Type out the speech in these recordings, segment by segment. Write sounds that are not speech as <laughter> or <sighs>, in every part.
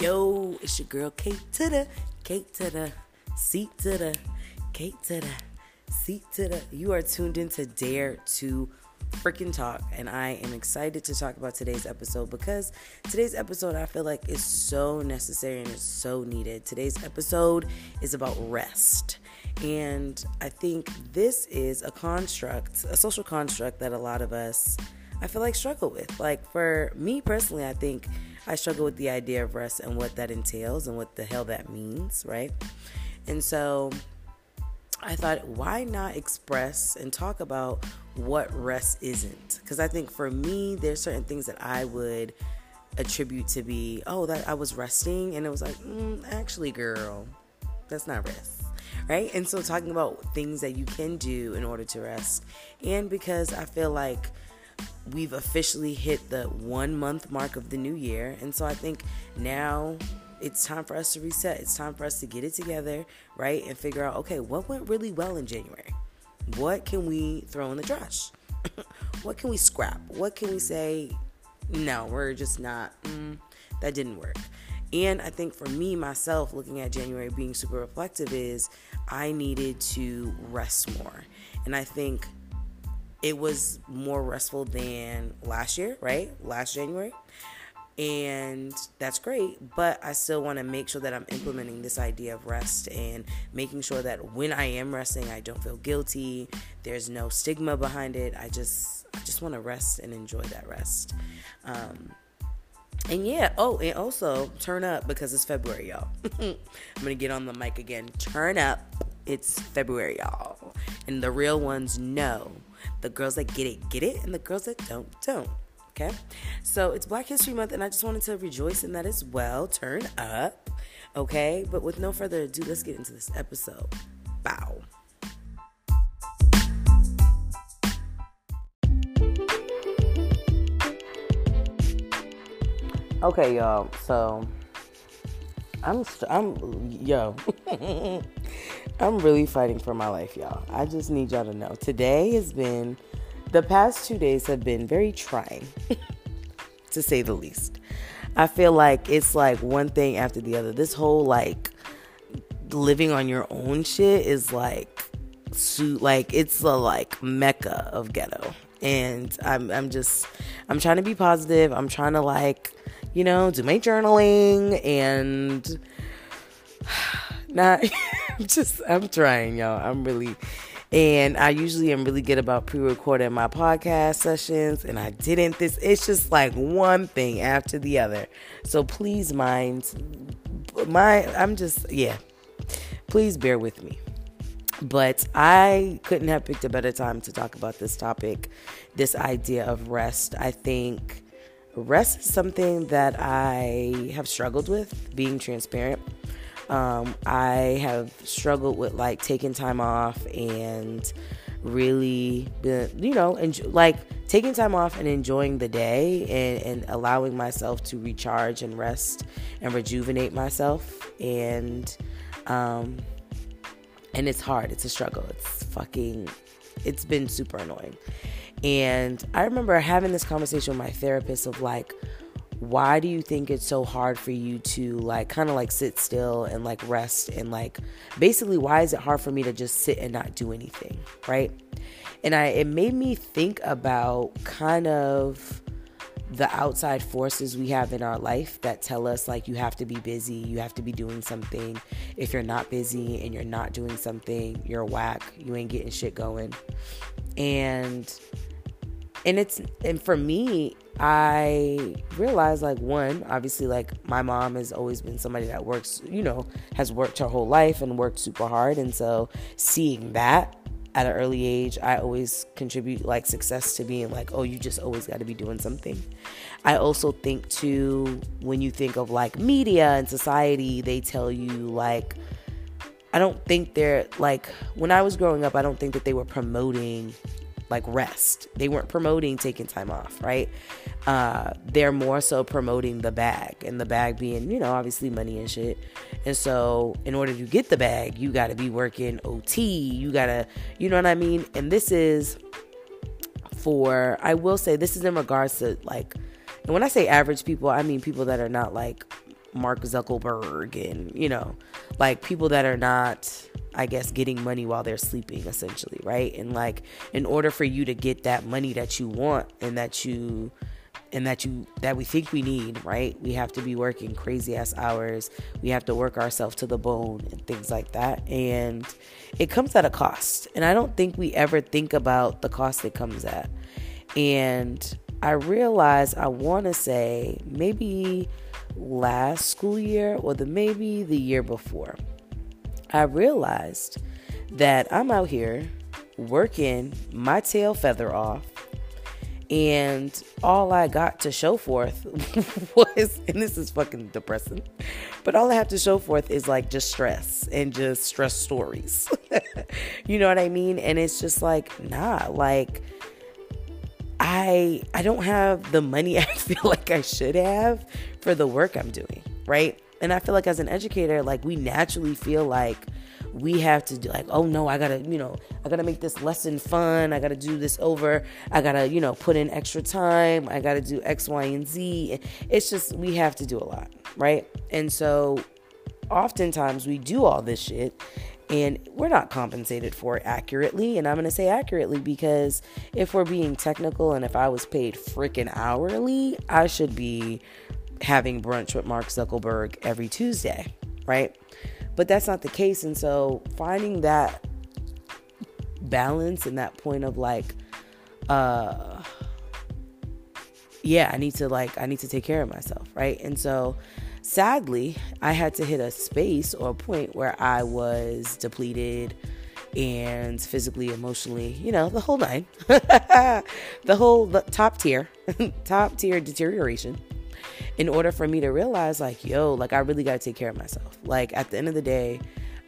Yo, it's your girl Kate to the Kate to the seat to the Kate to the seat to the. You are tuned into Dare to freaking talk, and I am excited to talk about today's episode because today's episode I feel like is so necessary and it's so needed. Today's episode is about rest. And I think this is a construct, a social construct that a lot of us, I feel like, struggle with. Like, for me personally, I think I struggle with the idea of rest and what that entails and what the hell that means, right? And so I thought, why not express and talk about what rest isn't? Because I think for me, there's certain things that I would attribute to be, oh, that I was resting, and it was like, mm, actually, girl, that's not rest right? And so talking about things that you can do in order to rest. And because I feel like we've officially hit the one month mark of the new year. And so I think now it's time for us to reset. It's time for us to get it together, right? And figure out, okay, what went really well in January? What can we throw in the trash? <coughs> what can we scrap? What can we say, no, we're just not, mm, that didn't work. And I think for me, myself, looking at January being super reflective, is I needed to rest more. And I think it was more restful than last year, right? Last January. And that's great, but I still want to make sure that I'm implementing this idea of rest and making sure that when I am resting, I don't feel guilty. There's no stigma behind it. I just I just want to rest and enjoy that rest. Um, and yeah, oh, and also turn up because it's February, y'all. <laughs> I'm gonna get on the mic again. Turn up. It's February, y'all. And the real ones know. The girls that get it, get it, and the girls that don't, don't. Okay? So it's Black History Month, and I just wanted to rejoice in that as well. Turn up. Okay? But with no further ado, let's get into this episode. Bow. Okay, y'all. So I'm I'm yo. <laughs> I'm really fighting for my life, y'all. I just need y'all to know. Today has been the past 2 days have been very trying <laughs> to say the least. I feel like it's like one thing after the other. This whole like living on your own shit is like suit like it's the like mecca of ghetto. And I'm I'm just I'm trying to be positive. I'm trying to like you know, do my journaling and <sighs> not <laughs> <laughs> just I'm trying, y'all. I'm really and I usually am really good about pre-recording my podcast sessions and I didn't this it's just like one thing after the other. So please mind my I'm just yeah. Please bear with me. But I couldn't have picked a better time to talk about this topic, this idea of rest. I think rest is something that I have struggled with, being transparent. Um, I have struggled with like taking time off and really, you know, enjoy, like taking time off and enjoying the day and, and allowing myself to recharge and rest and rejuvenate myself. And, um, and it's hard. It's a struggle. It's fucking, it's been super annoying. And I remember having this conversation with my therapist of like, why do you think it's so hard for you to like kind of like sit still and like rest and like basically why is it hard for me to just sit and not do anything, right? And I it made me think about kind of the outside forces we have in our life that tell us like you have to be busy, you have to be doing something. If you're not busy and you're not doing something, you're whack, you ain't getting shit going. And and it's and for me i realized like one obviously like my mom has always been somebody that works you know has worked her whole life and worked super hard. And so seeing that at an early age i always contribute like success to being like oh you just always got to be doing something. I also think too when you think of like media and society they tell you like i don't think they're like when i was growing up i don't think that they were promoting like rest. They weren't promoting taking time off, right? Uh, they're more so promoting the bag, and the bag being, you know, obviously money and shit. And so, in order to get the bag, you got to be working OT. You got to, you know what I mean? And this is for, I will say, this is in regards to like, and when I say average people, I mean people that are not like Mark Zuckerberg and, you know, like people that are not, I guess, getting money while they're sleeping, essentially, right? And like, in order for you to get that money that you want and that you, and that you that we think we need, right? We have to be working crazy ass hours. We have to work ourselves to the bone and things like that. And it comes at a cost. And I don't think we ever think about the cost it comes at. And I realized I want to say maybe last school year or the maybe the year before. I realized that I'm out here working my tail feather off and all I got to show forth <laughs> was, and this is fucking depressing, but all I have to show forth is like just stress and just stress stories. <laughs> you know what I mean? And it's just like, nah, like I I don't have the money <laughs> I feel like I should have for the work I'm doing, right? And I feel like as an educator, like we naturally feel like we have to do like oh no i gotta you know i gotta make this lesson fun. I gotta do this over. I gotta you know put in extra time. I gotta do x y and z. It's just we have to do a lot right? And so oftentimes we do all this shit and we're not compensated for accurately. And I'm going to say accurately because if we're being technical and if I was paid freaking hourly, I should be having brunch with Mark Zuckerberg every Tuesday, right? But that's not the case. And so finding that balance and that point of like, uh, yeah, I need to like, I need to take care of myself, right? And so sadly, I had to hit a space or a point where I was depleted and physically, emotionally, you know, the whole nine, <laughs> the whole the top tier, <laughs> top tier deterioration in order for me to realize like yo like i really got to take care of myself. Like at the end of the day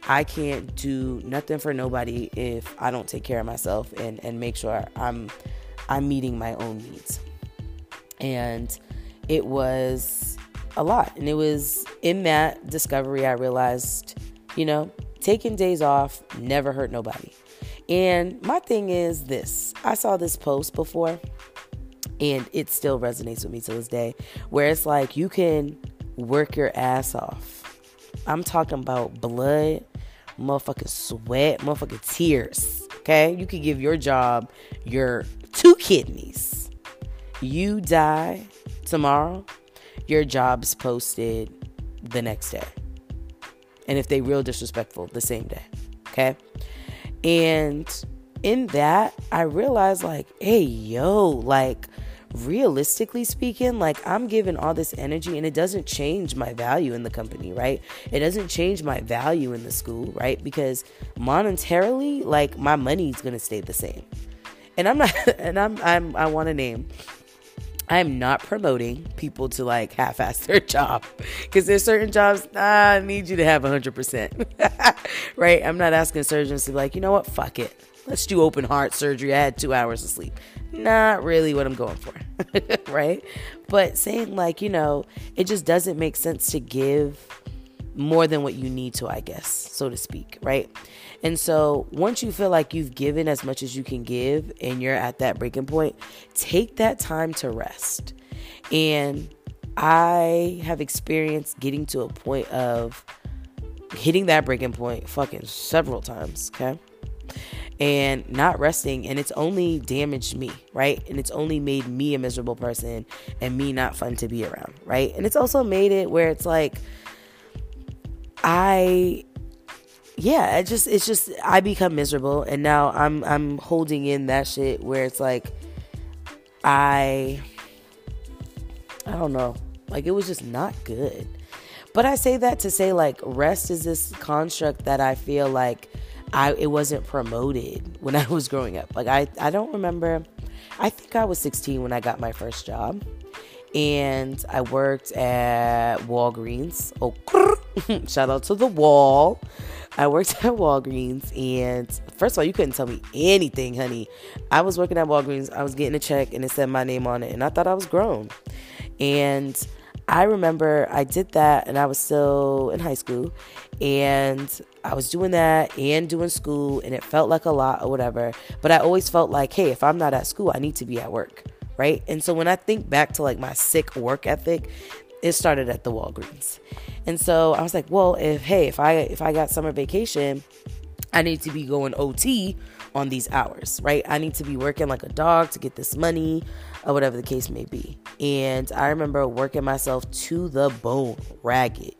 i can't do nothing for nobody if i don't take care of myself and and make sure i'm i'm meeting my own needs. And it was a lot. And it was in that discovery i realized you know taking days off never hurt nobody. And my thing is this. I saw this post before and it still resonates with me to this day where it's like you can work your ass off. I'm talking about blood motherfucking sweat motherfucking tears okay? You could give your job your two kidneys. You die tomorrow your job's posted the next day and if they real disrespectful the same day okay and in that i realized like hey yo like realistically speaking, like I'm giving all this energy and it doesn't change my value in the company, right? It doesn't change my value in the school, right? Because monetarily, like my money's gonna stay the same. And I'm not, <laughs> and I'm, I'm, I want a name. I'm not promoting people to like half-ass their <laughs> job because there's certain jobs I need you to have 100%. <laughs> right? I'm not asking surgeons to be like, you know what, fuck it let's do open heart surgery. I had two hours of sleep. Not really what I'm going for, <laughs> right? But saying, like, you know, it just doesn't make sense to give more than what you need to, I guess, so to speak, right? And so once you feel like you've given as much as you can give and you're at that breaking point, take that time to rest. And I have experienced getting to a point of hitting that breaking point fucking several times, okay? and not resting and it's only damaged me right and it's only made me a miserable person and me not fun to be around right and it's also made it where it's like i yeah it just it's just i become miserable and now i'm i'm holding in that shit where it's like i i don't know like it was just not good but i say that to say like rest is this construct that i feel like I it wasn't promoted when I was growing up. Like I I don't remember. I think I was 16 when I got my first job. And I worked at Walgreens. Oh, <laughs> shout out to the wall. I worked <laughs> at Walgreens, and first of all, you couldn't tell me anything, honey. I was working at Walgreens, I was getting a check, and it said my name on it, and I thought I was grown. And I remember I did that and I was still in high school and I was doing that and doing school and it felt like a lot or whatever. But I always felt like, hey, if I'm not at school, I need to be at work. Right. And so when I think back to like my sick work ethic, it started at the Walgreens. And so I was like, well, if hey, if I if I got summer vacation, I need to be going OT on these hours, right? I need to be working like a dog to get this money or whatever the case may be. And I remember working myself to the bone, ragged.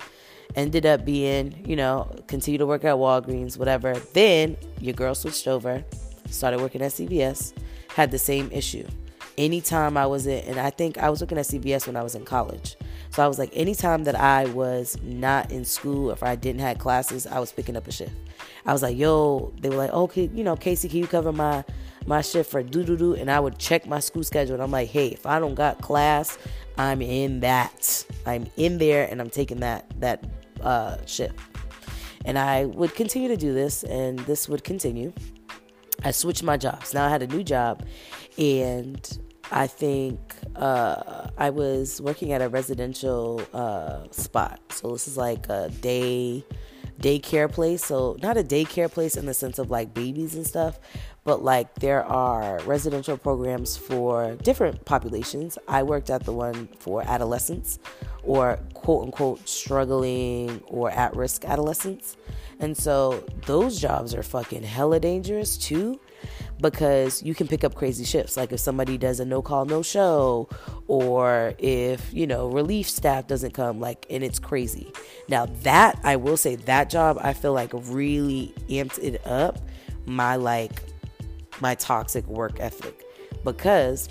Ended up being, you know, continue to work at Walgreens, whatever. Then your girl switched over, started working at CVS, had the same issue. Anytime I was in, and I think I was working at CVS when I was in college. So I was like, anytime that I was not in school, if I didn't have classes, I was picking up a shift. I was like, yo, they were like, okay, you know, Casey, can you cover my my shift for doo doo doo? And I would check my school schedule, and I'm like, hey, if I don't got class, I'm in that. I'm in there, and I'm taking that that uh, shift. And I would continue to do this, and this would continue. I switched my jobs. Now I had a new job, and I think uh, I was working at a residential uh, spot. So this is like a day daycare place. So not a daycare place in the sense of like babies and stuff, but like there are residential programs for different populations. I worked at the one for adolescents or quote unquote struggling or at risk adolescents. And so those jobs are fucking hella dangerous too because you can pick up crazy shifts. Like if somebody does a no call, no show, or if, you know, relief staff doesn't come, like, and it's crazy. Now, that, I will say, that job, I feel like really amped it up my, like, my toxic work ethic because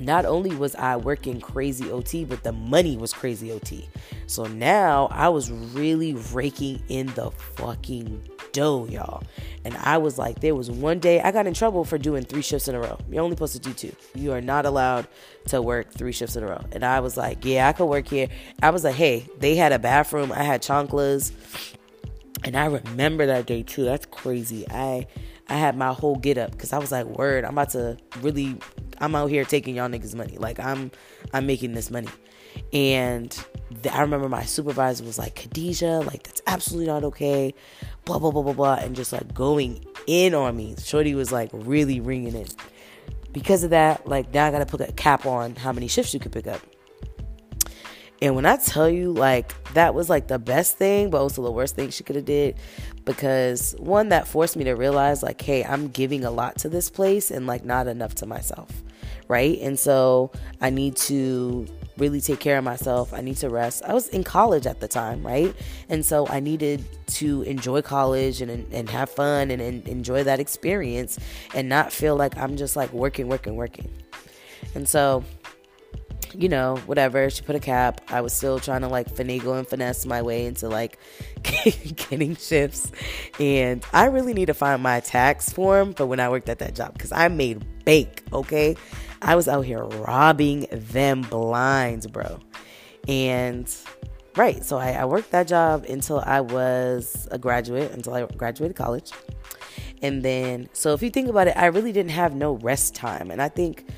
not only was I working crazy OT, but the money was crazy OT. So now I was really raking in the fucking dough, y'all. And I was like, there was one day I got in trouble for doing three shifts in a row. You're only supposed to do two. You are not allowed to work three shifts in a row. And I was like, yeah, I could work here. I was like, hey, they had a bathroom. I had chanclas. And I remember that day too. That's crazy. I I had my whole get up because I was like, word, I'm about to really I'm out here taking y'all niggas money. Like I'm I'm making this money. And the, I remember my supervisor was like, Khadijah, like that's absolutely not okay. Blah blah blah blah blah, and just like going in on me. Shorty was like really ringing it. Because of that, like now I gotta put a cap on how many shifts you could pick up. And when I tell you, like, that was like the best thing, but also the worst thing she could have did, because one that forced me to realize, like, hey, I'm giving a lot to this place and like not enough to myself, right? And so I need to really take care of myself. I need to rest. I was in college at the time, right? And so I needed to enjoy college and and have fun and, and enjoy that experience and not feel like I'm just like working, working, working. And so you know, whatever. She put a cap. I was still trying to like finagle and finesse my way into like <laughs> getting shifts. And I really need to find my tax form for when I worked at that job because I made bank, okay? I was out here robbing them blinds, bro. And right, so I, I worked that job until I was a graduate, until I graduated college. And then, so if you think about it, I really didn't have no rest time. And I think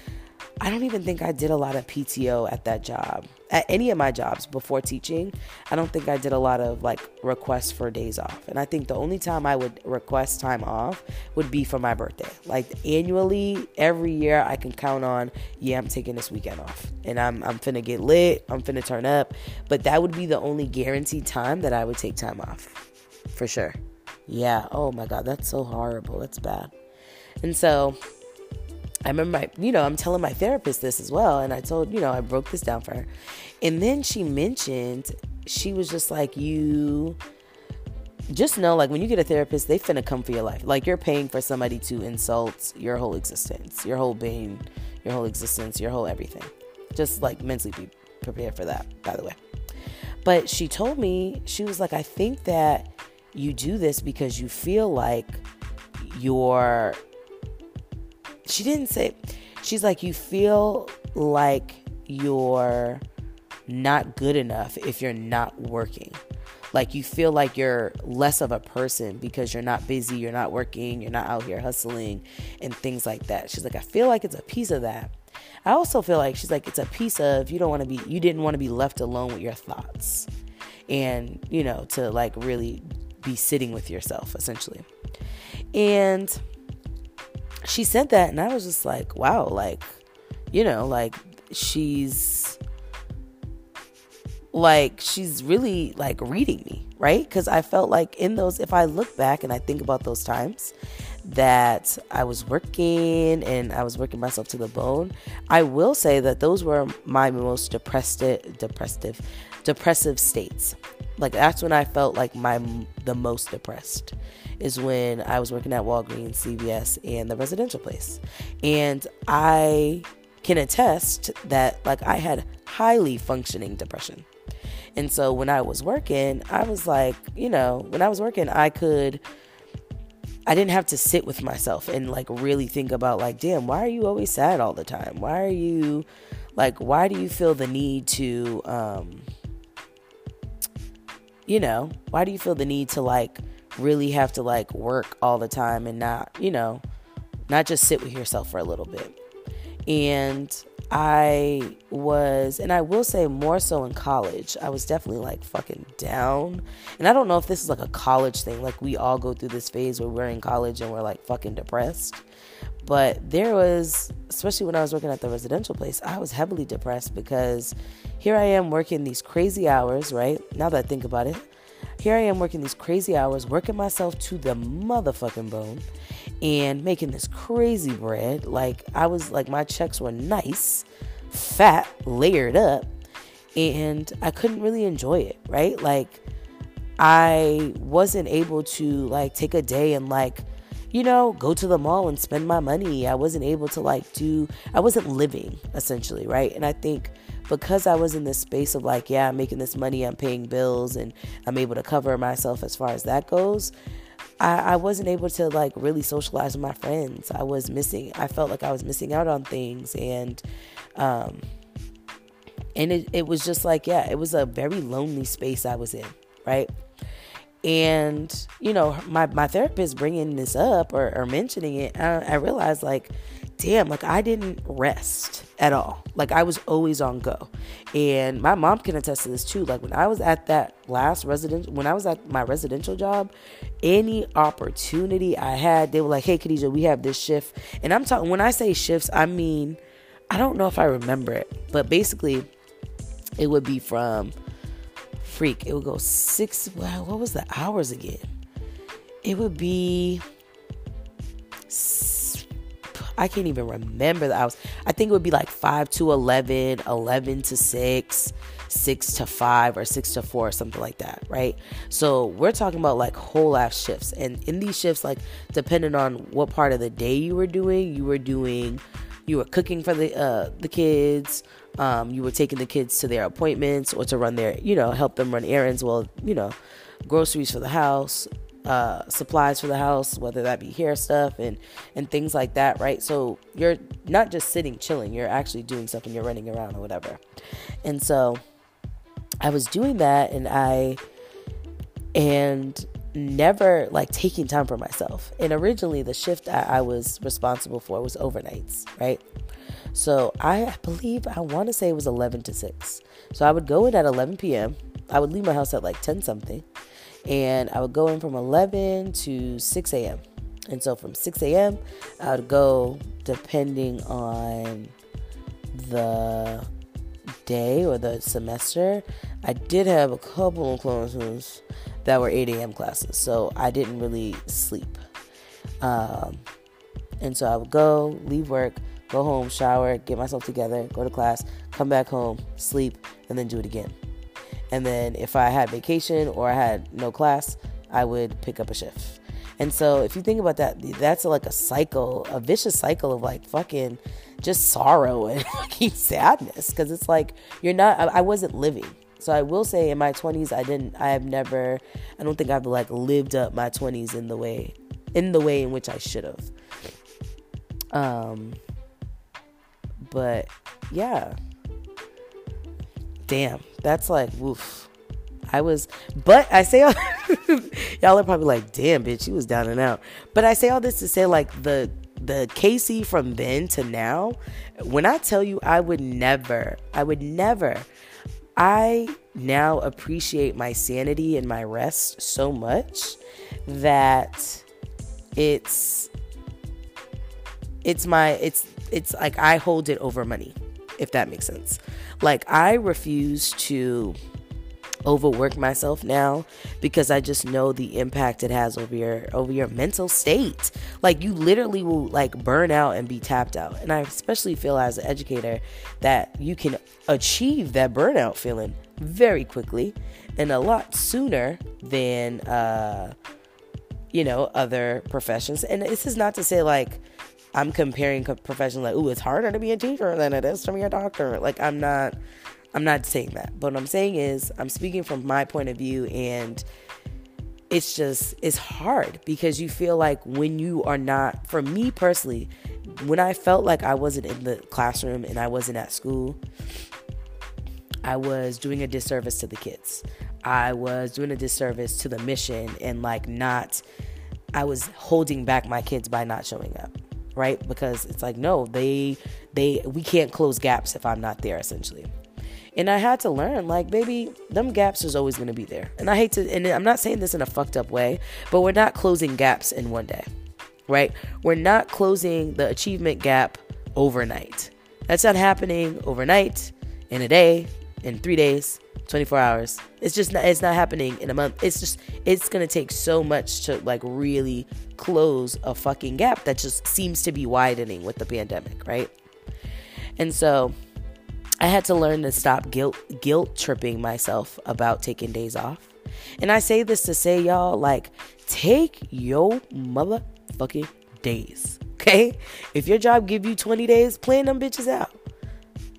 I don't even think I did a lot of PTO at that job. At any of my jobs before teaching, I don't think I did a lot of like requests for days off. And I think the only time I would request time off would be for my birthday. Like annually, every year I can count on, yeah, I'm taking this weekend off. And I'm I'm finna get lit, I'm finna turn up. But that would be the only guaranteed time that I would take time off. For sure. Yeah. Oh my god, that's so horrible. That's bad. And so I remember, my, you know, I'm telling my therapist this as well. And I told, you know, I broke this down for her. And then she mentioned, she was just like, you just know, like, when you get a therapist, they finna come for your life. Like, you're paying for somebody to insult your whole existence, your whole being, your whole existence, your whole everything. Just like mentally be prepared for that, by the way. But she told me, she was like, I think that you do this because you feel like you're she didn't say she's like you feel like you're not good enough if you're not working. Like you feel like you're less of a person because you're not busy you're not working you're not out here hustling and things like that. She's like i feel like it's a piece of that. I also feel like she's like it's a piece of you don't want to be you didn't want to be left alone with your thoughts and you know to like really be sitting with yourself essentially. And she said that and I was just like, wow, like, you know, like she's like she's really like reading me, right? Because I felt like in those, if I look back and I think about those times that I was working and I was working myself to the bone, I will say that those were my most depressed, depressive, depressive states. Like that's when I felt like my the most depressed is when I was working at Walgreens, CVS, and the residential place, and I can attest that like I had highly functioning depression. And so when I was working, I was like, you know, when I was working, I could I didn't have to sit with myself and like really think about like, damn, why are you always sad all the time? Why are you like why do you feel the need to um you know, why do you feel the need to like really have to like work all the time and not, you know, not just sit with yourself for a little bit? And I was, and I will say more so in college, I was definitely like fucking down. And I don't know if this is like a college thing, like we all go through this phase where we're in college and we're like fucking depressed. But there was, especially when I was working at the residential place, I was heavily depressed because here I am working these crazy hours, right? Now that I think about it, here I am working these crazy hours, working myself to the motherfucking bone and making this crazy bread. Like, I was like, my checks were nice, fat, layered up, and I couldn't really enjoy it, right? Like, I wasn't able to like take a day and like you know, go to the mall and spend my money. I wasn't able to like do, I wasn't living essentially, right? And I think because I was in this space of like, yeah, I'm making this money, I'm paying bills, and I'm able to cover myself as far as that goes. I, I wasn't able to like really socialize with my friends. I was missing. I felt like I was missing out on things, and um, and it, it was just like yeah, it was a very lonely space I was in, right? And you know, my my therapist bringing this up or, or mentioning it, I, I realized like damn, like I didn't rest at all. Like I was always on go. And my mom can attest to this too. Like when I was at that last residential, when I was at my residential job, any opportunity I had, they were like, hey, Khadijah, we have this shift. And I'm talking, when I say shifts, I mean, I don't know if I remember it, but basically it would be from freak. It would go six, well, what was the hours again? It would be I can't even remember the hours. I think it would be like 5 to 11, 11 to 6, 6 to 5, or 6 to 4, or something like that, right? So we're talking about like whole ass shifts. And in these shifts, like depending on what part of the day you were doing, you were doing, you were cooking for the, uh, the kids. Um, you were taking the kids to their appointments or to run their, you know, help them run errands. Well, you know, groceries for the house, uh, supplies for the house, whether that be hair stuff and and things like that, right? So you're not just sitting chilling; you're actually doing stuff and you're running around or whatever. And so I was doing that, and I and never like taking time for myself. And originally, the shift I, I was responsible for was overnights, right? So I believe I want to say it was 11 to 6. So I would go in at 11 p.m. I would leave my house at like 10 something and I would go in from 11 to 6 a.m. And so from 6 a.m., I would go depending on the day or the semester. I did have a couple of classes that were 8 a.m. classes, so I didn't really sleep. Um, and so I would go, leave work, go home, shower, get myself together, go to class, come back home, sleep, and then do it again. And then if I had vacation or I had no class, I would pick up a shift. And so if you think about that, that's like a cycle, a vicious cycle of like fucking just sorrow and <laughs> fucking sadness. Cause it's like you're not, I, wasn't living. So I will say in my 20s, I didn't, I have never, I don't think I've like lived up my 20s in the way, in the way in which I should have. Um, but yeah damn, that's like woof. I was, but I say all, <laughs> y'all are probably like, damn, bitch, she was down and out. But I say all this to say like the the Casey from then to now. When I tell you, I would never, I would never. I now appreciate my sanity and my rest so much that it's it's my it's it's like I hold it over money if that makes sense. Like, I refuse to overwork myself now because I just know the impact it has over your over your mental state. Like you literally will like burn out and be tapped out. And I especially feel as an educator that you can achieve that burnout feeling very quickly and a lot sooner than uh you know other professions. And this is not to say like I'm comparing professions like, ooh, it's harder to be a teacher than it is to be a doctor. Like I'm not I'm not saying that. But what I'm saying is, I'm speaking from my point of view, and it's just, it's hard because you feel like when you are not, for me personally, when I felt like I wasn't in the classroom and I wasn't at school, I was doing a disservice to the kids. I was doing a disservice to the mission and like not, I was holding back my kids by not showing up right because it's like no they they we can't close gaps if i'm not there essentially and I had to learn, like, baby, them gaps is always to be there. And I hate to, and I'm not saying this in a fucked up way, but we're not closing gaps in one day, right? We're not closing the achievement gap overnight. That's not happening overnight, in a day, in three days, 24 hours. It's just not, it's not happening in a month. It's just, it's to take so much to, like, really close a fucking gap that just seems to be widening with the pandemic, right? And so, I had to learn to stop guilt guilt tripping myself about taking days off. And I say this to say y'all like take your motherfucking days. Okay? If your job give you 20 days, plan them bitches out.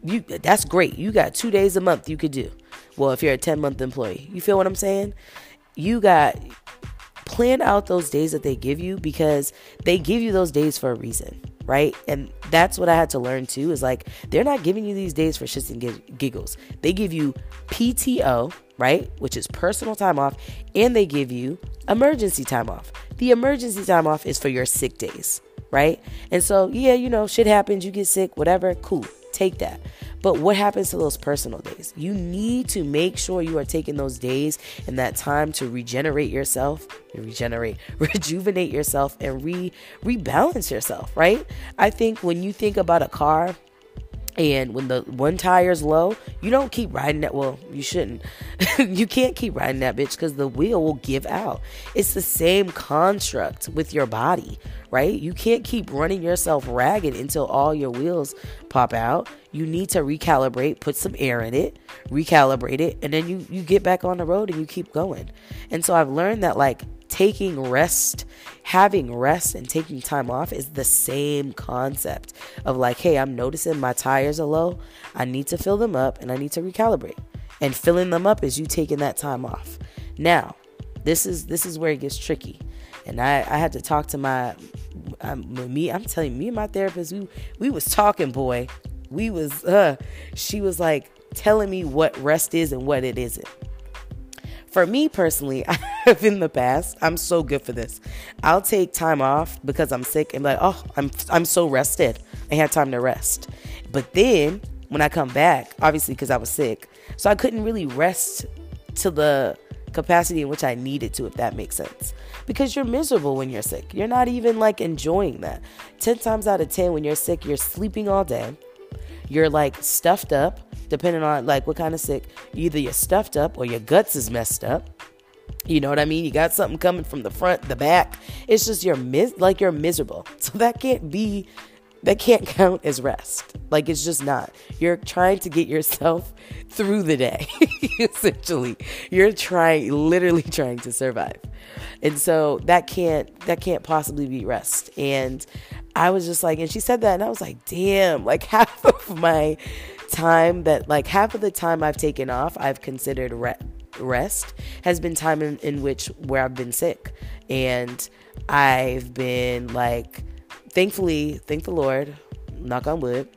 You that's great. You got 2 days a month you could do. Well, if you're a 10 month employee. You feel what I'm saying? You got plan out those days that they give you because they give you those days for a reason right? And that's what I had to learn too is like they're not giving you these days for shits and giggles. They give you PTO, right? Which is personal time off, and they give you emergency time off. The emergency time off is for your sick days, right? And so, yeah, you know, shit happens, you get sick, whatever, cool. Take that. But what happens to those personal days? You need to make sure you are taking those days and that time to regenerate yourself, regenerate, <laughs> rejuvenate yourself, and re rebalance yourself, right? I think when you think about a car, and when the one tire's low, you don't keep riding that. Well, you shouldn't. <laughs> you can't keep riding that bitch because the wheel will give out. It's the same construct with your body, right? You can't keep running yourself ragged until all your wheels pop out. You need to recalibrate, put some air in it, recalibrate it, and then you you get back on the road and you keep going. And so I've learned that like taking rest, having rest and taking time off is the same concept of like, hey, I'm noticing my tires are low. I need to fill them up and I need to recalibrate. And filling them up is you taking that time off. Now, this is this is where it gets tricky. And I, I had to talk to my um, me. I'm telling you, me and my therapist, we we was talking, boy. We was uh, she was like telling me what rest is and what it isn't. For me personally, <laughs> I have in the past, I'm so good for this. I'll take time off because I'm sick and be like, oh, I'm I'm so rested. I had time to rest. But then when I come back, obviously because I was sick, so I couldn't really rest to the capacity in which I needed to, if that makes sense. Because you're miserable when you're sick. You're not even like enjoying that. 10 times out of 10, when you're sick, you're sleeping all day. You're like stuffed up depending on like what kind of sick. Either you're stuffed up or your guts is messed up. You know what I mean? You got something coming from the front, the back. It's just you're mis- like you're miserable. <laughs> So that can't be that can't <laughs> count as rest. Like it's just not. You're trying to get yourself <laughs> through the day. Essentially, you're trying literally trying to survive. And so that can't that can't possibly be rest. And I was just like and she said that and I was like, "Damn, like half of my time that like half of the time I've taken off, I've considered re- rest has been time in, in which where I've been sick. And I've been like thankfully, thank the Lord, knock on wood.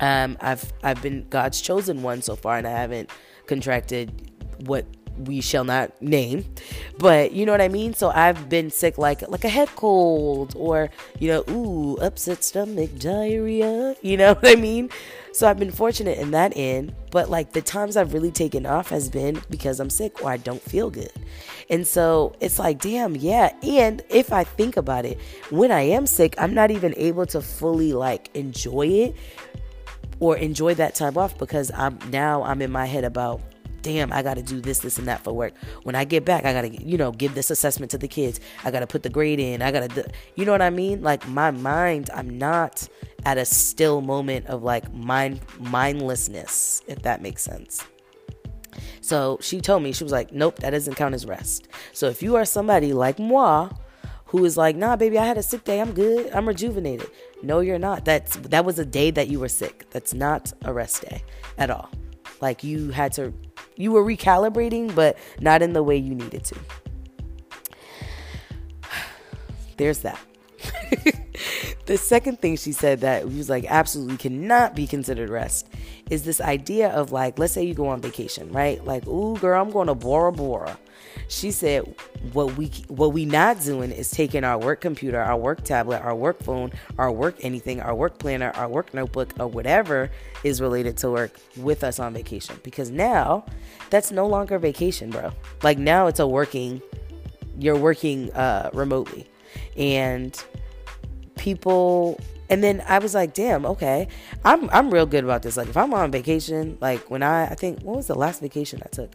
Um, I've I've been God's chosen one so far, and I haven't contracted what we shall not name but you know what i mean so i've been sick like like a head cold or you know ooh upset stomach diarrhea <laughs> you know what i mean so I've been fortunate in that end, but like the times I've really taken off has been because I'm sick or I don't feel good. And so it's like, damn, yeah. And if I think about it, when I am sick, I'm not even able to fully like enjoy it or enjoy that time off because I'm now I'm in my head about damn, I got to do this, this, and that for work. When I get back, I got to, you know, give this assessment to the kids. I got to put the grade in. I got to, you know what I mean? Like my mind, I'm not at a still moment of like mind mindlessness, if that makes sense. So she told me, she was like, nope, that doesn't count as rest. So if you are somebody like moi, who is like, nah, baby, I had a sick day. I'm good. I'm rejuvenated. No, you're not. That's that was a day that you were sick. That's not a rest day at all. Like you had to you were recalibrating, but not in the way you needed to. <sighs> There's that. <laughs> the second thing she said that was like absolutely cannot be considered rest is this idea of like, let's say you go on vacation, right? Like, ooh, girl, I'm going to Bora Bora. She said, what we what we not doing is taking our work computer, our work tablet, our work phone, our work anything, our work planner, our work notebook, or whatever is related to work with us on vacation. Because now that's no longer vacation, bro. Like now it's a working, you're working uh, remotely, and people and then I was like, damn, okay. I'm I'm real good about this. Like if I'm on vacation, like when I I think what was the last vacation I took?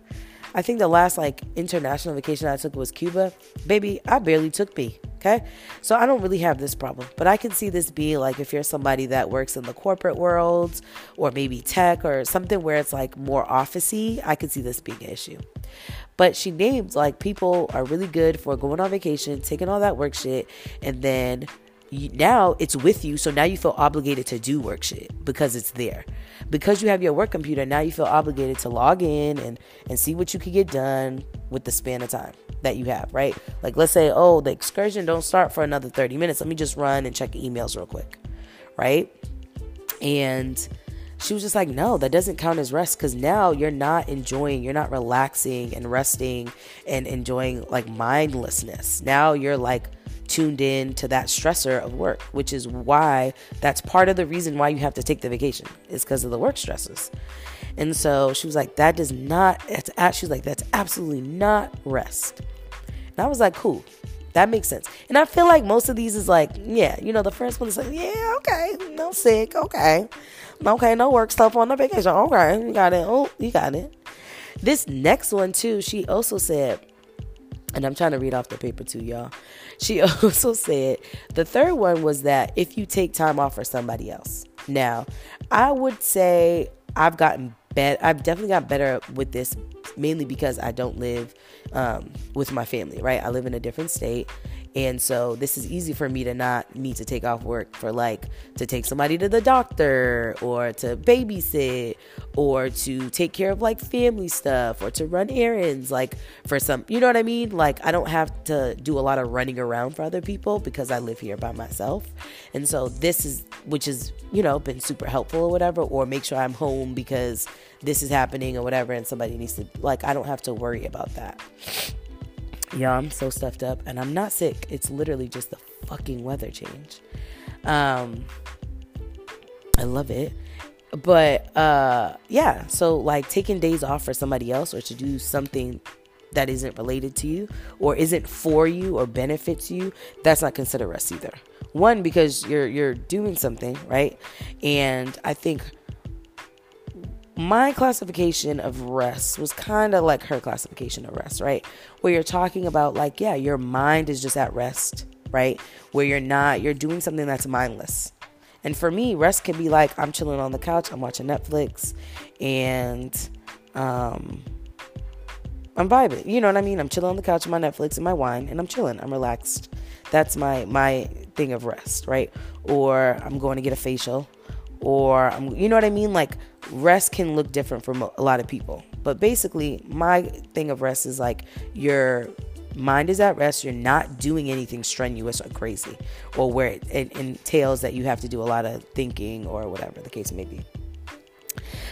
I think the last like international vacation I took was Cuba. Baby, I barely took B. Okay. So I don't really have this problem. But I can see this being like if you're somebody that works in the corporate world or maybe tech or something where it's like more officey, I could see this being an issue. But she named like people are really good for going on vacation, taking all that work shit, and then you, now it's with you so now you feel obligated to do work shit because it's there. Because you have your work computer now you feel obligated to log in and and see what you can get done with the span of time that you have right? Like let's say oh the excursion don't start for another 30 minutes. Let me just run and check emails real quick right? And she was just like no that doesn't count as rest because now you're not enjoying you're not relaxing and resting and enjoying like mindlessness. Now you're like tuned in to that stressor of work, which is why that's part of the reason why you have to take the vacation is because of the work stresses. And so she was like, that does not, it's, she was like, that's absolutely not rest. And I was like, cool. That makes sense. And I feel like most of these is like, yeah, you know, the first one is like, yeah, okay, no sick, okay. Okay, no work stuff on the vacation. Okay, you got it. Oh, you got it. This next one, too, she also said, and I'm trying to read off the paper too, y'all. She <laughs> also said the third one was that if you take time off for somebody else. Now, I would say I've gotten better. I've definitely got better with this, mainly because I don't live um, with my family, right? I live in a different state. And so this is easy for me to not need to take off work for like to take somebody to the doctor or to babysit or to take care of like family stuff or to run errands like for some you know what I mean? Like I don't have to do a lot of running around for other people because I live here by myself. And so this is which is, you know, been super helpful or whatever or make sure I'm home because this is happening or whatever and somebody needs to like I don't have to worry about that. Yeah, I'm so stuffed up and I'm not sick. It's literally just the fucking weather change. Um I love it. But uh yeah, so like taking days off for somebody else or to do something that isn't related to you or isn't for you or benefits you, that's not considered rest either. One because you're you're doing something, right? And I think my classification of rest was kind of like her classification of rest, right? Where you're talking about, like, yeah, your mind is just at rest, right? Where you're not, you're doing something that's mindless. And for me, rest can be like, I'm chilling on the couch, I'm watching Netflix, and um, I'm vibing. You know what I mean? I'm chilling on the couch with my Netflix and my wine, and I'm chilling. I'm relaxed. That's my my thing of rest, right? Or I'm going to get a facial, or I'm, you know what I mean? Like rest can look different for a lot of people. But basically, my thing of rest is like your mind is at rest. You're not doing anything strenuous or crazy, or where it, it entails that you have to do a lot of thinking or whatever the case may be.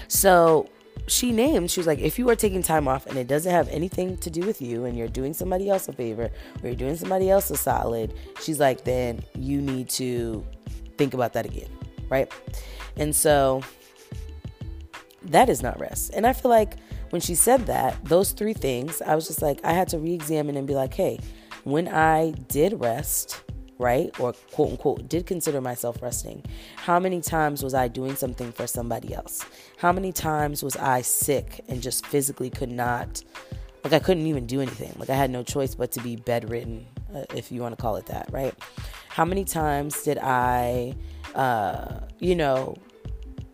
So she named, she was like, if you are taking time off and it doesn't have anything to do with you and you're doing somebody else a favor or you're doing somebody else a solid, she's like, then you need to think about that again, right? And so that is not rest. And I feel like when she said that, those three things, I was just like, I had to re examine and be like, hey, when I did rest, right? Or quote unquote, did consider myself resting, how many times was I doing something for somebody else? How many times was I sick and just physically could not, like I couldn't even do anything? Like I had no choice but to be bedridden, uh, if you want to call it that, right? How many times did I, uh, you know,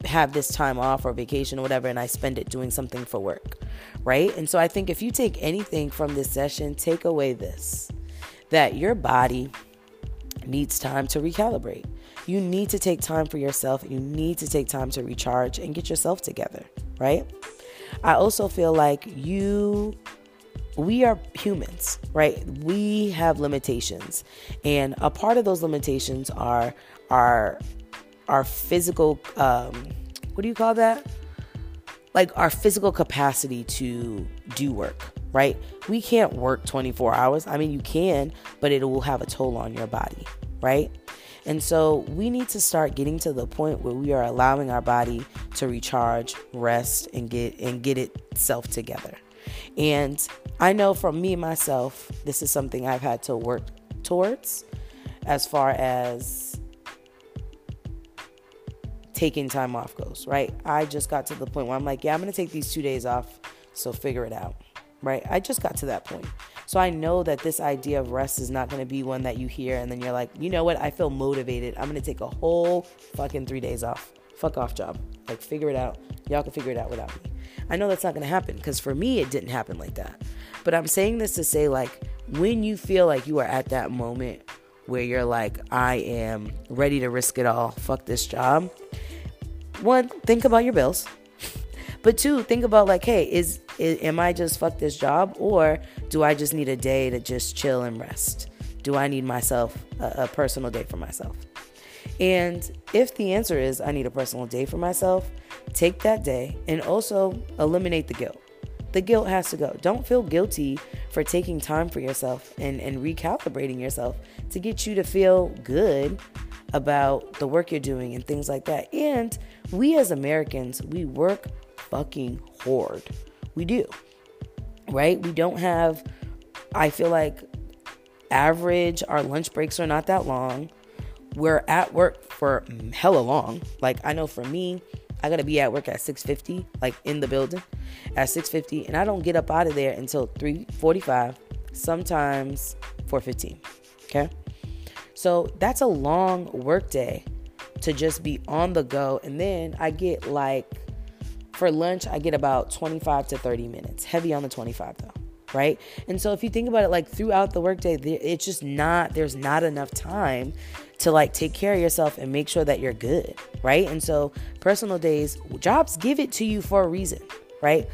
have this time off or vacation or whatever and I spend it doing something for work, right? And so I think if you take anything from this session, take away this that your body needs time to recalibrate. You need to take time for yourself. You need to take time to recharge and get yourself together, right? I also feel like you we are humans, right? We have limitations. And a part of those limitations are our our physical um what do you call that? Like our physical capacity to do work, right? We can't work 24 hours. I mean, you can, but it will have a toll on your body, right? And so we need to start getting to the point where we are allowing our body to recharge, rest, and get and get itself together. And I know from me myself, this is something I've had to work towards as far as taking time off goes, right? I just got to the point where I'm like, yeah, I'm going to take these 2 days off, so figure it out right? I just got to that point. So I know that this idea of rest is not going to be one that you hear and then you're like, you know what? I feel motivated. I'm going to take a whole fucking three days off. Fuck off job. Like, figure it out. Y'all can figure it out without me. I know that's not going to happen because for me, it didn't happen like that. But I'm saying this to say, like, when you feel like you are at that moment where you're like, I am ready to risk it all, fuck this job. One, think about your bills. But two, think about like, hey, is, is am I just fuck this job or do I just need a day to just chill and rest? Do I need myself a, a personal day for myself? And if the answer is I need a personal day for myself, take that day and also eliminate the guilt. The guilt has to go. Don't feel guilty for taking time for yourself and, and recalibrating yourself to get you to feel good about the work you're doing and things like that. And we as Americans, we work fucking hard. We do. Right? We don't have, I feel like, average, our lunch breaks are not that long. We're at work for hella long. Like, I know for me, I gotta be at work at 6:50, like in the building, at 6:50, and I don't get up out of there until 3:45, sometimes 4:15. Okay, so that's a long work day to just be on the go, and then I get like for lunch, I get about 25 to 30 minutes. Heavy on the 25 though, right? And so if you think about it like throughout the workday, it's just not there's not enough time to like take care of yourself and make sure that you're good, right? And so personal days, jobs give it to you for a reason, right?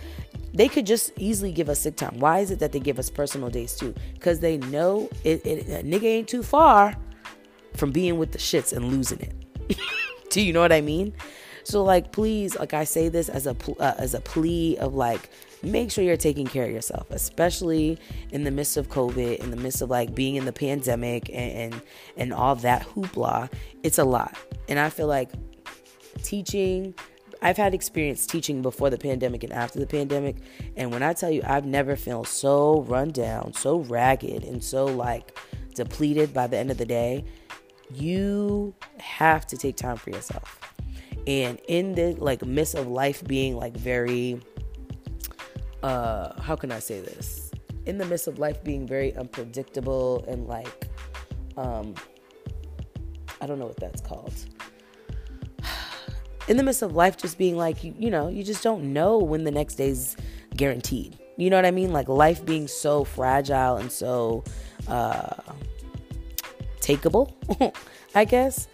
They could just easily give us sick time. Why is it that they give us personal days too? Because they know it, it, a nigga ain't too far from being with the shits and losing it. <laughs> Do you know what I mean? So like please, like I say this as a uh, as a plea of like make sure you're taking care of yourself, especially in the midst of COVID, in the midst of like being in the pandemic and and, and all that hoopla. It's a lot. And I feel like teaching I've had experience teaching before the pandemic and after the pandemic. And when I tell you, I've never felt so run down, so ragged, and so like depleted by the end of the day. You have to take time for yourself. And in the like midst of life being like very uh how can I say this? In the midst of life being very unpredictable and like um I don't know what that's called. <sighs> In the midst of life just being like you, you know, you just don't know when the next day's guaranteed. You know what I mean? Like life being so fragile and so uh takeable, <laughs> I guess.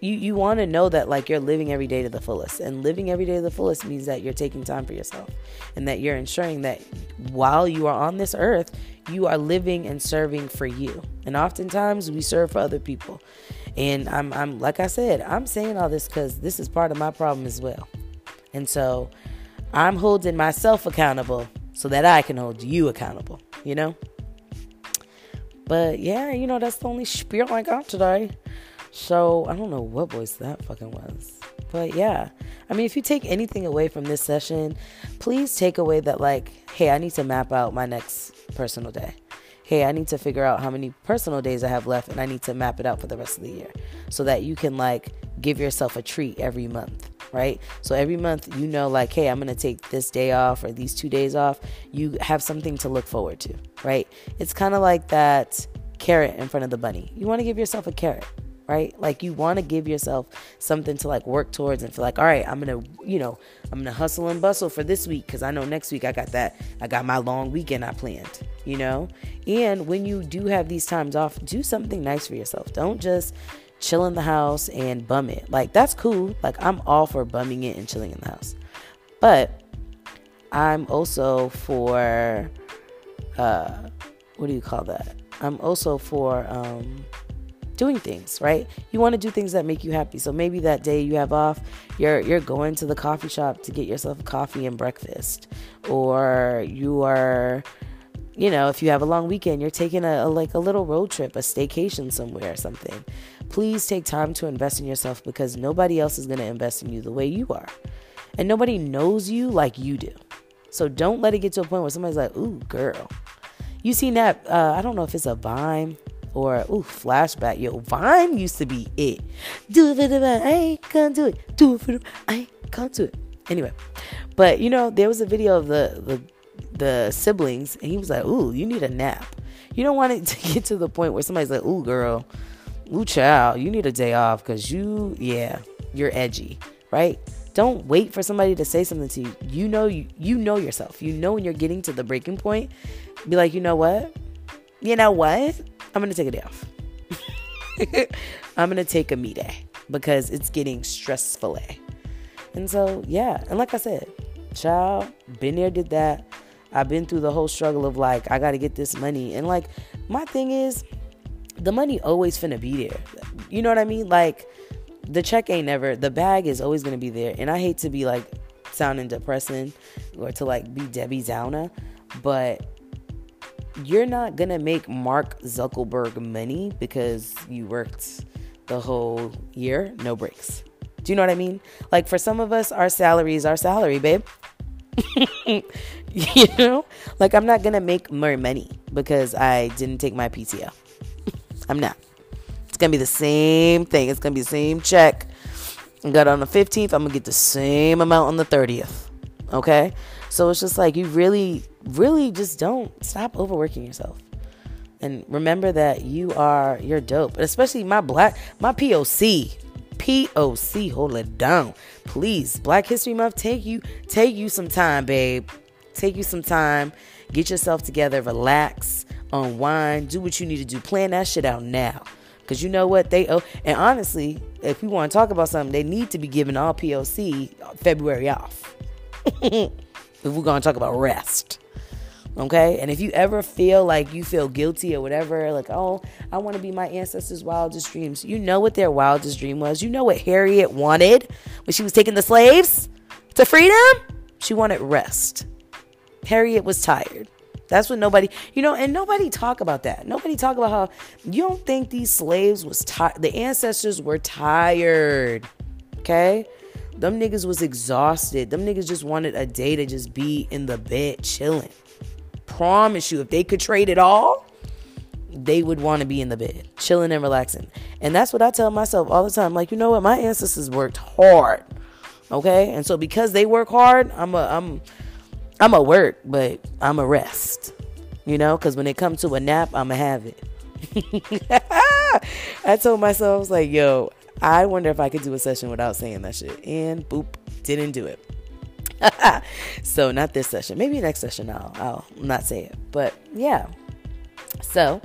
You you want to know that like you're living every day to the fullest and living every day to the fullest means that you're taking time for yourself and that you're ensuring that while you are on this earth you are living and serving for you. And oftentimes we serve for other people. And i'm i'm like i said i'm saying all this cuz this is part of my problem as well. And so i'm holding myself accountable so that i can hold you accountable you know but yeah you know that's the only spiel i got today so I don't know what voice that fucking was. But yeah, I mean, if you take anything away from this session, please take away that, like, hey, I need to map out my next personal day. hey, I need to figure out how many personal days I have left and I need to map it out for the rest of the year so that you can like give yourself a treat every month right? So every month you know like, hey, I'm going to take this day off or these 2 days off. You have something to look forward to, right? It's kind of like that carrot in front of the bunny. You want to give yourself a carrot right? Like you want to give yourself something to like work towards and feel like, all right, I'm gonna, you know, I'm gonna hustle and bustle for this week because I know next week I got that, I got my long weekend I planned, you know. And when you do have these times off, do something nice for yourself. Don't just chill in the house and bum it. Like that's cool. Like I'm all for bumming it and chilling in the house, but I'm also for, uh, what do you call that? I'm also for um doing things, right? You want to do things that make you happy. So maybe that day you have off, you're you're going to the coffee shop to get yourself coffee and breakfast, or you are you know, if you have a long weekend, you're taking a, a, like a little road trip, a staycation somewhere or something. Please take time to invest in yourself because nobody else is going to invest in you the way you are. And nobody knows you like you do. So don't let it get to a point where somebody's like, "Ooh, girl." You seen that uh, I don't know if it's a Vine or ooh, flashback. Yo, Vine used to be it. Do it for the I ain't gonna do it. Do it for the I ain't gonna do it. Anyway, but you know, there was a video of the the the siblings, and he was like, "Ooh, you need a nap." You don't want it <laughs> to get to the point where somebody's like, "Ooh, girl, ooh, child, you need a day off because you, yeah, you're edgy, right?" Don't wait for somebody to say something to you. You know you you know yourself. You know when you're getting to the breaking point. Be like, you know what? You know what? I'm to take a day off. <laughs> I'm to take a me day because it's getting stressful. And so, yeah. And like I said, child, been there, did that. I've been through the whole struggle of like, I got to get this money. And like, my thing is, the money always finna be there. You know what I mean? Like, the check ain't never, the bag is always gonna be there. And I hate to be like sounding depressing or to like be Debbie Downer, but you're not gonna make Mark Zuckerberg money because you worked the whole year, no breaks. Do you know what I mean? Like for some of us, our salary is our salary, babe. <laughs> you know, like I'm not gonna make more money because I didn't take my PTO. I'm not. It's gonna be the same thing. It's gonna be the same check. I got on the 15th. I'm gonna get the same amount on the 30th. Okay, so it's just like you really really just don't stop overworking yourself. And remember that you are you're dope. Especially my black my POC. POC, hold it down. Please. Black History Month, take you take you some time, babe. Take you some time. Get yourself together, relax, unwind, do what you need to do. Plan that shit out now. Cause you know what they owe. And honestly, if we want to talk about something, they need to be giving all POC February off. <laughs> if we're gonna talk about rest. Okay. And if you ever feel like you feel guilty or whatever, like, oh, I want to be my ancestors' wildest dreams, you know what their wildest dream was. You know what Harriet wanted when she was taking the slaves to freedom? She wanted rest. Harriet was tired. That's what nobody, you know, and nobody talk about that. Nobody talk about how you don't think these slaves was tired. The ancestors were tired. Okay? Them niggas was exhausted. Them niggas just wanted a day to just be in the bed chilling promise you, if they could trade it all, they would want to be in the bed, chilling and relaxing. And that's what I tell myself all the time. Like, you know what? My ancestors worked hard. Okay? And so because they work hard, I'm a I'm I'm a work, but I'm a rest. You know, because when it comes to a nap, I'ma have it. <laughs> I told myself, I was like, yo, I wonder if I could do a session without saying that shit. And boop, didn't do it. <laughs> so not this session. Maybe next session I'll I'll not say it. But yeah. So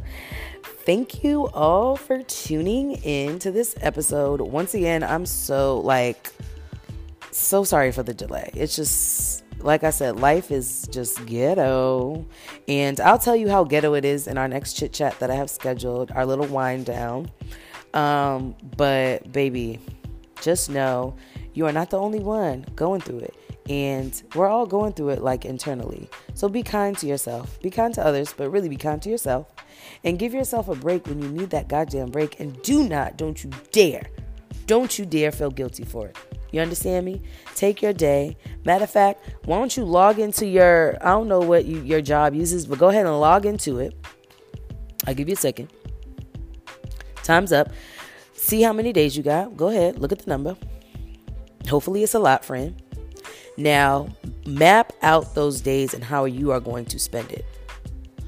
thank you all for tuning in to this episode. Once again, I'm so like so sorry for the delay. It's just like I said, life is just ghetto. And I'll tell you how ghetto it is in our next chit chat that I have scheduled, our little wind down. Um, but baby, just know you are not the only one going through it. And we're all going through it like internally. So be kind to yourself. Be kind to others, but really be kind to yourself. And give yourself a break when you need that goddamn break. And do not, don't you dare, don't you dare feel guilty for it. You understand me? Take your day. Matter of fact, why don't you log into your, I don't know what you, your job uses, but go ahead and log into it. I'll give you a second. Time's up. See how many days you got. Go ahead, look at the number. Hopefully, it's a lot, friend. Now, map out those days and how you are going to spend it.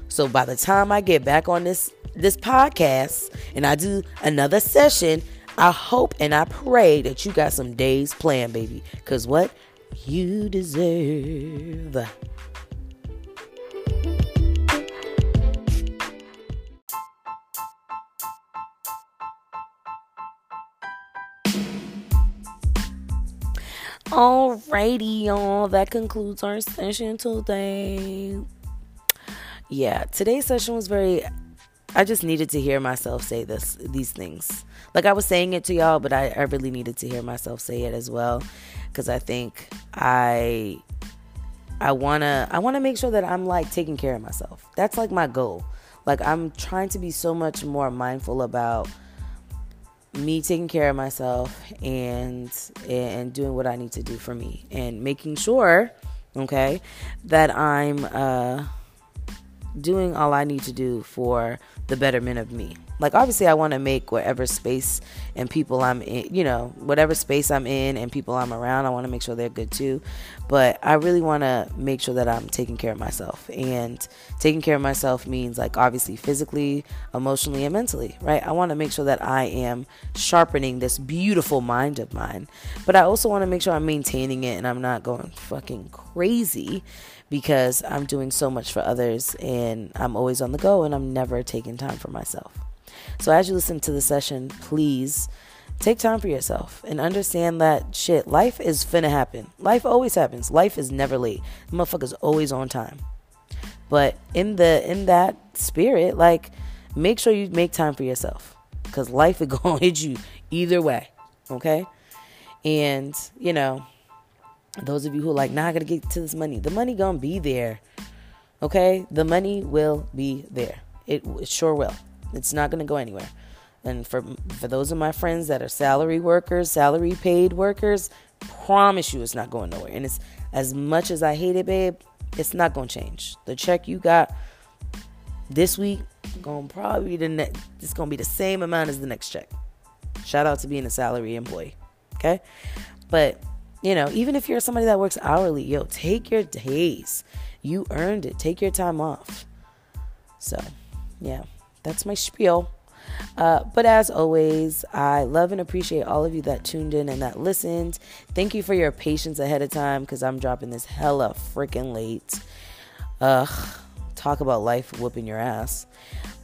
So by the time I get back on this this podcast and I do another session, I hope and I pray that you got some days planned, baby. Cause what you deserve. Alrighty, y'all. That concludes our session today. Yeah, today's session was very. I just needed to hear myself say this, these things. Like I was saying it to y'all, but I, I really needed to hear myself say it as well, because I think I, I wanna, I wanna make sure that I'm like taking care of myself. That's like my goal. Like I'm trying to be so much more mindful about me taking care of myself and and doing what I need to do for me and making sure okay that I'm uh doing all I need to do for the betterment of me. Like obviously I want to make whatever space and people I'm in, you know, whatever space I'm in and people I'm around, I want to make sure they're good too. But I really want to make sure that I'm taking care of myself. And taking care of myself means like obviously physically, emotionally and mentally, right? I want to make sure that I am sharpening this beautiful mind of mine. But I also want to make sure I'm maintaining it and I'm not going fucking crazy because I'm doing so much for others and I'm always on the go and I'm never taking time for myself. So as you listen to the session, please take time for yourself and understand that shit, life is finna happen. Life always happens. Life is never late. The motherfucker's always on time. But in the in that spirit, like make sure you make time for yourself. Cause life is <laughs> gonna hit you either way. Okay? And, you know, those of you who are like, nah, I gotta get to this money. The money gonna be there. Okay? The money will be there. It, it sure will. It's not gonna go anywhere. And for for those of my friends that are salary workers, salary paid workers, promise you it's not going nowhere. And it's as much as I hate it, babe, it's not gonna change. The check you got this week gonna probably be the next it's gonna be the same amount as the next check. Shout out to being a salary employee. Okay? But you know, even if you're somebody that works hourly, yo, take your days. You earned it. Take your time off. So, yeah, that's my spiel. Uh, but as always, I love and appreciate all of you that tuned in and that listened. Thank you for your patience ahead of time because I'm dropping this hella freaking late. Ugh, talk about life whooping your ass.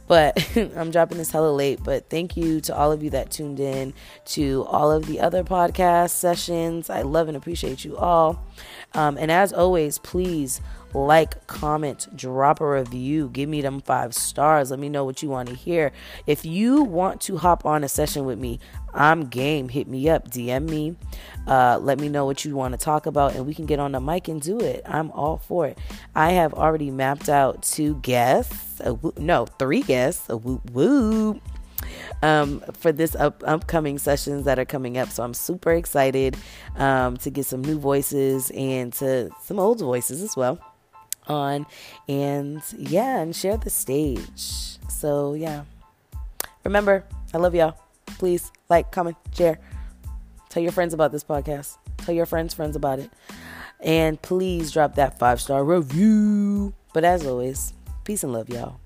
But <laughs> I'm dropping this hella late. But thank you to all of you that tuned in to all of the other podcast sessions. I love and appreciate you all. Um, and as always, please like, comment, drop a review, give me them five stars. Let me know what you want to hear. If you want to hop on a session with me, I'm game. Hit me up, DM me. Uh, let me know what you want to talk about, and we can get on the mic and do it. I'm all for it. I have already mapped out two guests, no, three guests, a whoop whoop. Um, for this up, upcoming sessions that are coming up. So I'm super excited um, to get some new voices and to some old voices as well on and yeah, and share the stage. So yeah. Remember, I love y'all. Please like, comment, share. Tell your friends about this podcast. Tell your friends' friends about it. And please drop that five star review. But as always, peace and love, y'all.